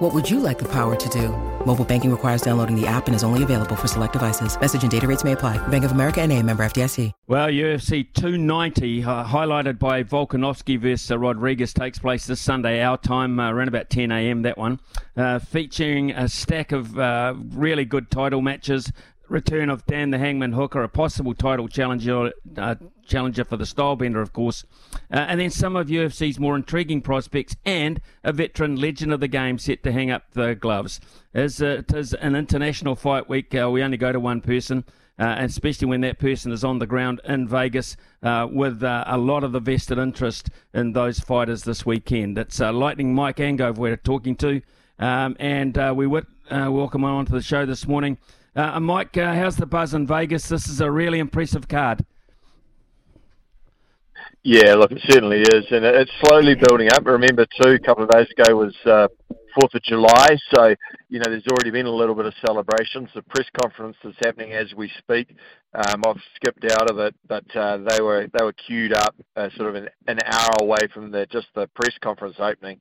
What would you like the power to do? Mobile banking requires downloading the app and is only available for select devices. Message and data rates may apply. Bank of America and a member FDIC. Well, UFC 290, uh, highlighted by Volkanovski versus uh, Rodriguez, takes place this Sunday, our time, uh, around about 10 a.m., that one, uh, featuring a stack of uh, really good title matches return of Dan the Hangman Hooker, a possible title challenger, uh, challenger for the Stylebender, of course, uh, and then some of UFC's more intriguing prospects and a veteran legend of the game set to hang up the gloves. As uh, it is an international fight week, uh, we only go to one person. Uh, especially when that person is on the ground in Vegas uh, with a lot of the vested interest in those fighters this weekend. It's Lightning Mike Angove we're talking to, um, and we would welcome on to the show this morning. Uh, Mike, uh, how's the buzz in Vegas? This is a really impressive card. Yeah, look, it certainly is, and it's slowly building up. Remember, too, a couple of days ago was uh, Fourth of July, so you know there's already been a little bit of celebrations. The press conference is happening as we speak. Um, I've skipped out of it, but uh, they were they were queued up, uh, sort of an, an hour away from the just the press conference opening.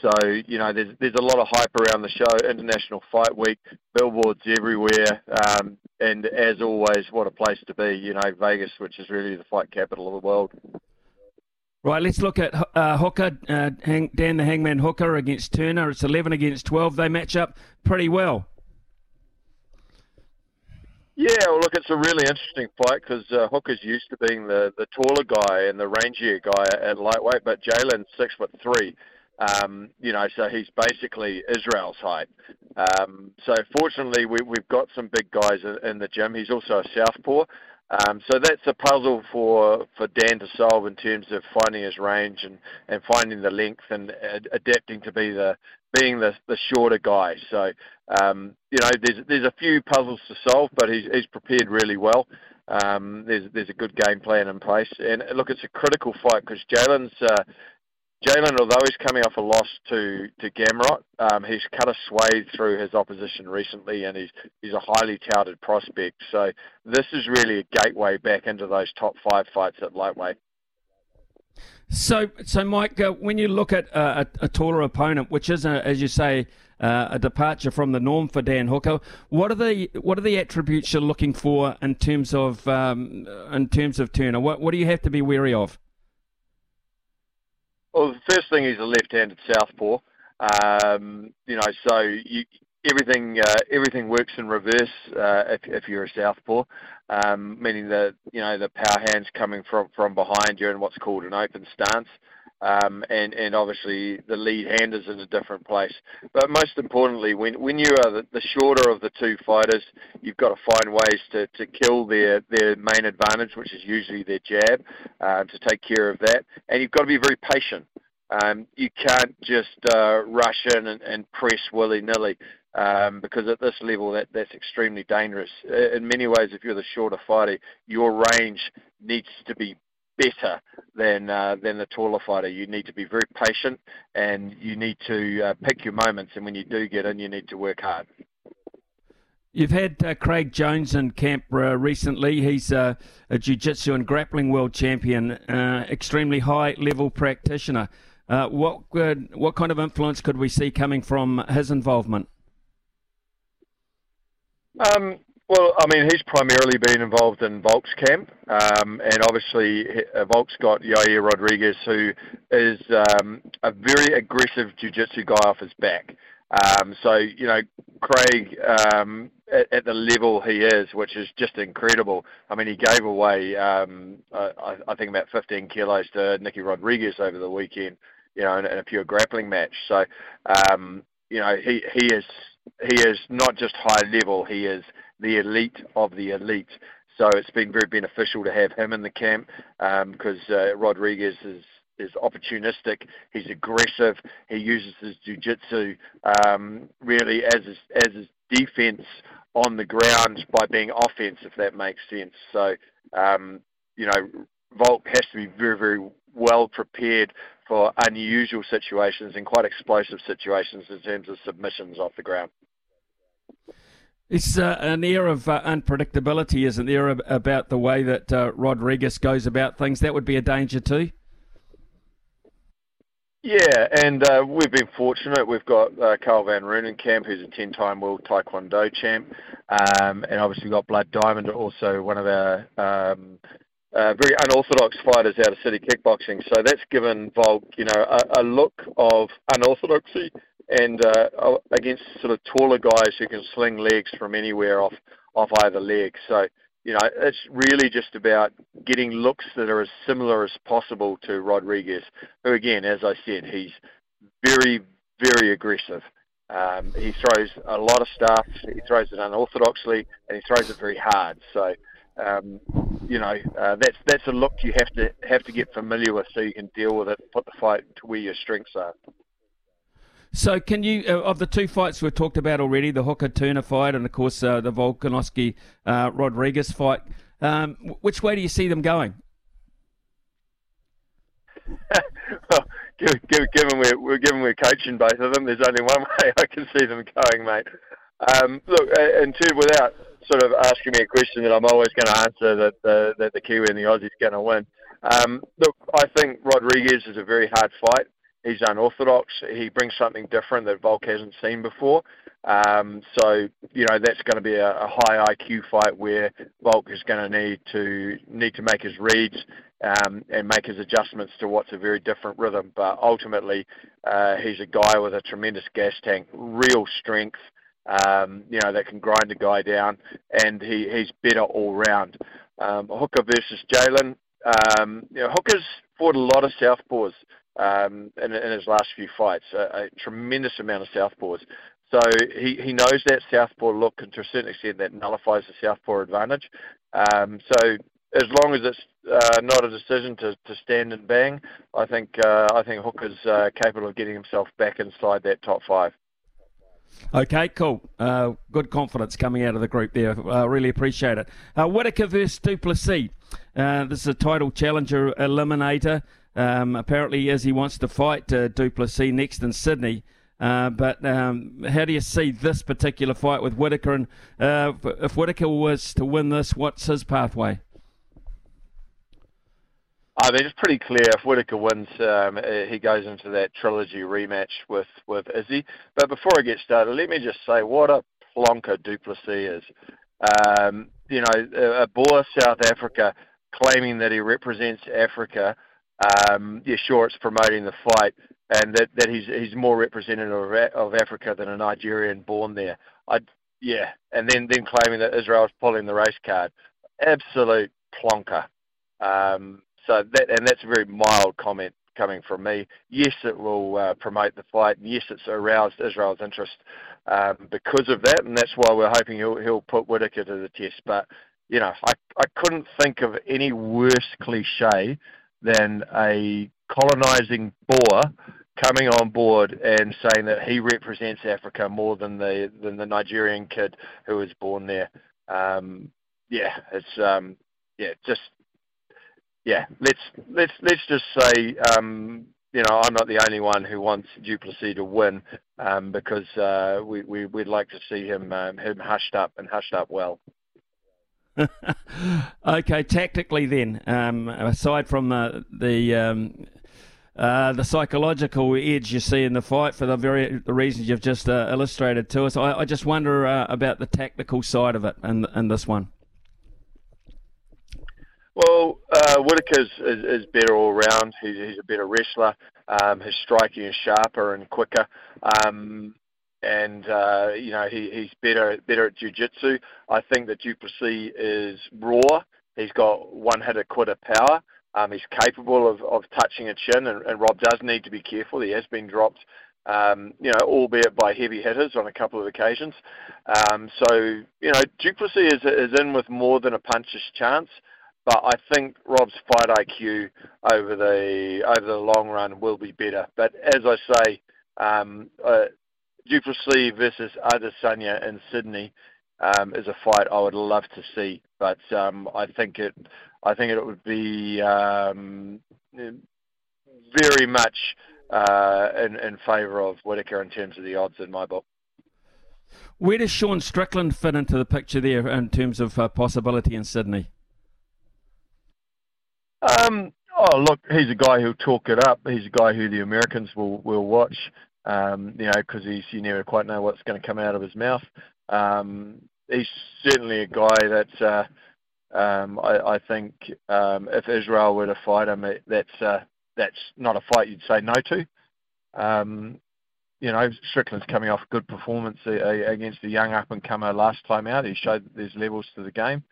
So you know, there's there's a lot of hype around the show. International Fight Week, billboards everywhere, um, and as always, what a place to be. You know, Vegas, which is really the fight capital of the world. Right, let's look at uh, Hooker, uh, Hang, Dan the Hangman Hooker against Turner. It's 11 against 12. They match up pretty well. Yeah, well, look, it's a really interesting fight because uh, Hooker's used to being the, the taller guy and the rangier guy at lightweight, but Jalin's six foot three. Um, you know, so he's basically Israel's height. Um, so fortunately, we, we've got some big guys in, the gym. He's also a southpaw. Um, so that's a puzzle for, for Dan to solve in terms of finding his range and, and finding the length and ad- adapting to be the being the, the shorter guy. So um, you know, there's there's a few puzzles to solve, but he's he's prepared really well. Um, there's there's a good game plan in place, and look, it's a critical fight because Jalin's uh, Jalin, although he's coming off a loss to to Gamrot, um, he's cut a swathe through his opposition recently, and he's he's a highly touted prospect. So this is really a gateway back into those top five fights at lightweight. So, so Mike, uh, when you look at uh, a, a, taller opponent, which is, a, as you say, uh, a departure from the norm for Dan Hooker, what are the what are the attributes you're looking for in terms of um, in terms of Turner? What what do you have to be wary of? Well, the first thing is a left-handed southpaw. Um, you know, so you, everything uh, everything works in reverse uh, if, if you're a southpaw, um, meaning that you know the power hands coming from from behind you in what's called an open stance um, and and obviously the lead hand is in a different place. But most importantly, when when you are the, the shorter of the two fighters, you've got to find ways to, to kill their their main advantage, which is usually their jab, uh, to take care of that, and you've got to be very patient. Um, you can't just uh, rush in and, and press willy nilly. Um, because at this level that, that's extremely dangerous. In many ways, if you're the shorter fighter, your range needs to be better than uh, than the taller fighter. You need to be very patient, and you need to uh, pick your moments. And when you do get in, you need to work hard. You've had uh, Craig Jones in camp uh, recently. He's uh, a jiu-jitsu and grappling world champion, uh, extremely high-level practitioner. Uh, what what kind of influence could we see coming from his involvement? Um, well, I mean, he's primarily been involved in Volk's camp, um, and obviously uh, Volk's got Yair Rodriguez, who is um, a very aggressive jiu-jitsu guy off his back. Um, so, you know, Craig, um, at, at the level he is, which is just incredible. I mean, he gave away, um, I, I think, about 15 kilos to Nicky Rodriguez over the weekend, you know, in, in a pure grappling match. So, um, you know, he, he is he is not just high level, he is the elite of the elite. So it's been very beneficial to have him in the camp because um, uh, Rodriguez is is opportunistic. He's aggressive. He uses his jiu-jitsu um, really as his, as his defense on the ground by being offense, if that makes sense. So um, you know, Volk has to be very, very well prepared for unusual situations and quite explosive situations in terms of submissions off the ground. It's uh, an air of uh, unpredictability, isn't there, about the way that uh, Rodriguez goes about things? That would be a danger too. Yeah, and uh, we've been fortunate. We've got uh, Carl Van Camp, who's a 10-time world taekwondo champ, um, and obviously we've got Blood Diamond, also one of our um, uh, very unorthodox fighters out of city kickboxing. So that's given Volk, you know, a, a look of unorthodoxy and uh, against sort of taller guys who can sling legs from anywhere off off either leg. So you know, it's really just about getting looks that are as similar as possible to Rodriguez, who again, as I said, he's very, very aggressive. Um, he throws a lot of stuff. He throws it unorthodoxly, and he throws it very hard. So, um, you know, uh, that's that's a look you have to have to get familiar with, so you can deal with it, put the fight to where your strengths are. So, can you, uh, of the two fights we've talked about already, the Hooker Turner fight and, of course, uh, the Volkanovski uh, Rodriguez fight, um, which way do you see them going? well, given we're, we're given we're coaching both of them, there's only one way I can see them going, mate. Um, look, and two, without sort of asking me a question that I'm always going to answer that the that the Kiwi and the Aussie's going to win. Um, look, I think Rodriguez is a very hard fight. He's unorthodox. He brings something different that Volk hasn't seen before. Um, so you know that's going to be a, a high IQ fight where Volk is going to need to need to make his reads um, and make his adjustments to what's a very different rhythm. But ultimately, uh, he's a guy with a tremendous gas tank, real strength. Um, you know that can grind a guy down, and he, he's better all round. Um, Hooker versus Jalin. Um, you know, Hooker's fought a lot of southpaws um, in, in his last few fights, a, a tremendous amount of southpaws. So he, he knows that southpaw look, and to a certain extent, that nullifies the southpaw advantage. Um, so as long as it's uh, not a decision to, to stand and bang, I think uh, I think Hooker's uh, capable of getting himself back inside that top five. Okay, cool. Uh, good confidence coming out of the group there. Uh, really appreciate it. Uh, Whittaker versus du Plessis. Uh, this is a title challenger eliminator. Um, apparently, as he wants to fight uh, du Plessis next in Sydney. Uh, but um, how do you see this particular fight with Whittaker? And uh, if Whittaker was to win this, what's his pathway? I mean, it's pretty clear. If Whittaker wins, um, uh, he goes into that trilogy rematch with, with Izzy. But before I get started, let me just say what a plonker du Plessis is. Um, you know, a Boer South Africa claiming that he represents Africa um, yeah, sure, it's promoting the fight, and that, that he's he's more representative of, Africa than a Nigerian born there. I yeah, and then then claiming that Israel's pulling the race card, absolute plonker. Um, so that and that's a very mild comment coming from me. Yes, it will uh, promote the fight, and yes, it's aroused Israel's interest um, because of that, and that's why we're hoping he'll he'll put Whittaker to the test. But you know, I I couldn't think of any worse cliche than a colonizing Boer coming on board and saying that he represents Africa more than the than the Nigerian kid who was born there. Um, yeah, it's um, yeah, just yeah. Let's let's let's just say um, you know I'm not the only one who wants du Plessis to win um, because uh, we, we we'd like to see him um, him hushed up and hushed up well. okay, tactically then, um, aside from the the um, uh, the psychological edge you see in the fight for the very the reasons you've just uh, illustrated to us, I, I just wonder uh, about the tactical side of it in, in this one. Well, uh, is, is better all round. He's, he's a better wrestler. Um, his striking is sharper and quicker. Um, and uh, you know he, he's better better at jiu-jitsu. I think that du Plessis is raw. He's got one-hitter quitter power. Um, he's capable of, of touching a chin, and, and Rob does need to be careful. He has been dropped, um, you know, albeit by heavy hitters on a couple of occasions. Um, so you know, du Plessis is is in with more than a puncher's chance. But I think Rob's fight IQ over the over the long run will be better. But as I say, um, uh, du Plessis versus Adesanya in Sydney. um, is a fight I would love to see. But um, I think it, I think it would be um, very much uh, in, in favour of Whittaker in terms of the odds in my book. Where does Sean Strickland fit into the picture there in terms of uh, possibility in Sydney? Um, oh, look, he's a guy who'll talk it up. He's a guy who the Americans will will watch. Um, you know, because he's you never quite know what's going to come out of his mouth. Um, he's certainly a guy that uh, um, I, I think um, if Israel were to fight him, it, that's uh, that's not a fight you'd say no to. Um, you know, Strickland's coming off a good performance uh, against the young up and comer last time out. He showed there's levels to the game.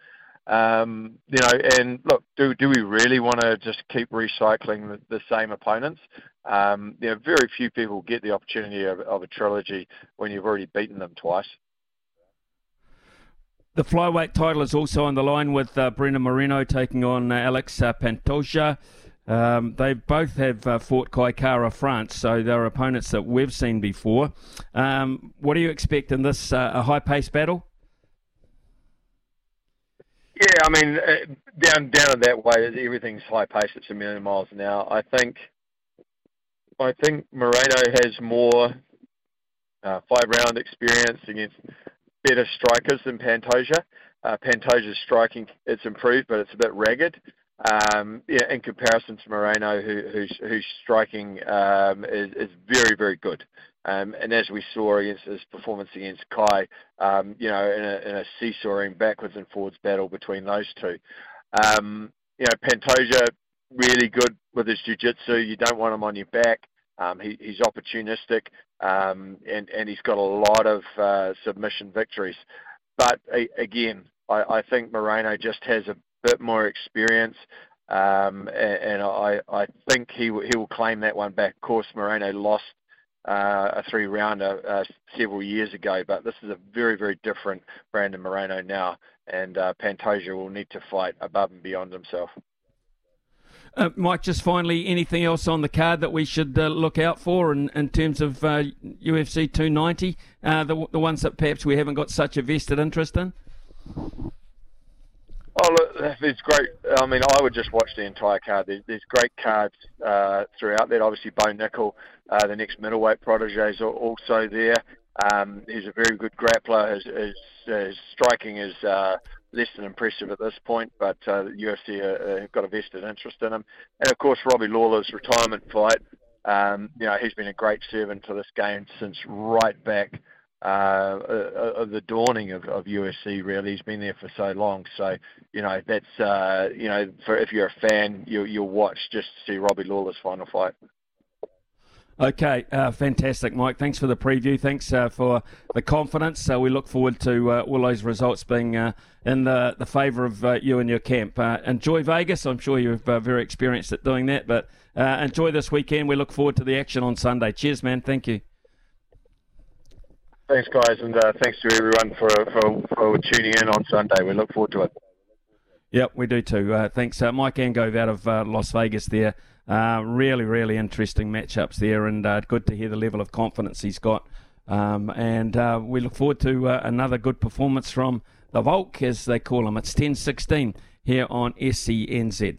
Um, you know, and look, do do we really want to just keep recycling the, same opponents? Um, you know, very few people get the opportunity of, a trilogy when you've already beaten them twice. The flyweight title is also on the line with uh, Brandon Moreno taking on uh, Alex Pantoja. Um, they both have uh, fought Kai Kara France, so they're opponents that we've seen before. What do you expect in this a high-paced battle? Yeah, I mean, uh, down down in that way, everything's high paced. It's a million miles an hour. I think, I think Moreno has more uh, five round experience against better strikers than Pantoja. Uh, Pantoja's striking it's improved, but it's a bit ragged. Um, yeah, in comparison to Moreno, who, who's, who's striking um, is, is very very good. Um, and as we saw against his performance against Kai, um, you know, in a, in a seesawing backwards and forwards battle between those two. Um, you know, Pantoja really good with his jiu-jitsu. You don't want him on your back. Um, he, he's opportunistic, um, and he's got a lot of uh, submission victories. But again, I, think Moreno just has a bit more experience. Um, and, I, I think he he will claim that one back. Of course, Moreno lost uh, a three rounder uh, several years ago, but this is a very, very different Brandon Moreno now, and uh, Pantoja will need to fight above and beyond himself. Uh, Mike, just finally, anything else on the card that we should uh, look out for in, in terms of UFC uh, 290, the, the ones that perhaps we haven't got such a vested interest in? Oh, look, there's great. I mean, I would just watch the entire card. There's, there's great cards uh, throughout that. Obviously, Bo Nickal, uh, the next middleweight protege, is also there. Um, he's a very good grappler. His, his, his striking is uh, less than impressive at this point, but uh, the UFC uh, have got a vested interest in him. And of course, Robbie Lawler's retirement fight. Um, you know, he's been a great servant to this game since right back uh, of the dawning of, UFC. Really, he's been there for so long. So you know that's uh, you know for if you're a fan, you you'll watch just to see Robbie Lawler's final fight. Okay, uh, fantastic, Mike. Thanks for the preview. Thanks uh, for the confidence. Uh, we look forward to uh, all those results being uh, in the, the favour of uh, you and your camp. enjoy Vegas. I'm sure you're very experienced at doing that, but enjoy this weekend. We look forward to the action on Sunday. Cheers, man. Thank you. Thanks, guys, and uh, thanks to everyone for, for, for tuning in on Sunday. We look forward to it. Yep, we do too. Uh, thanks, uh, Mike Angove out of uh, Las Vegas there. Uh, really, really interesting matchups there, and uh, good to hear the level of confidence he's got. Um, and we look forward to another good performance from the Volk, as they call him. It's 10 16 here on SENZ.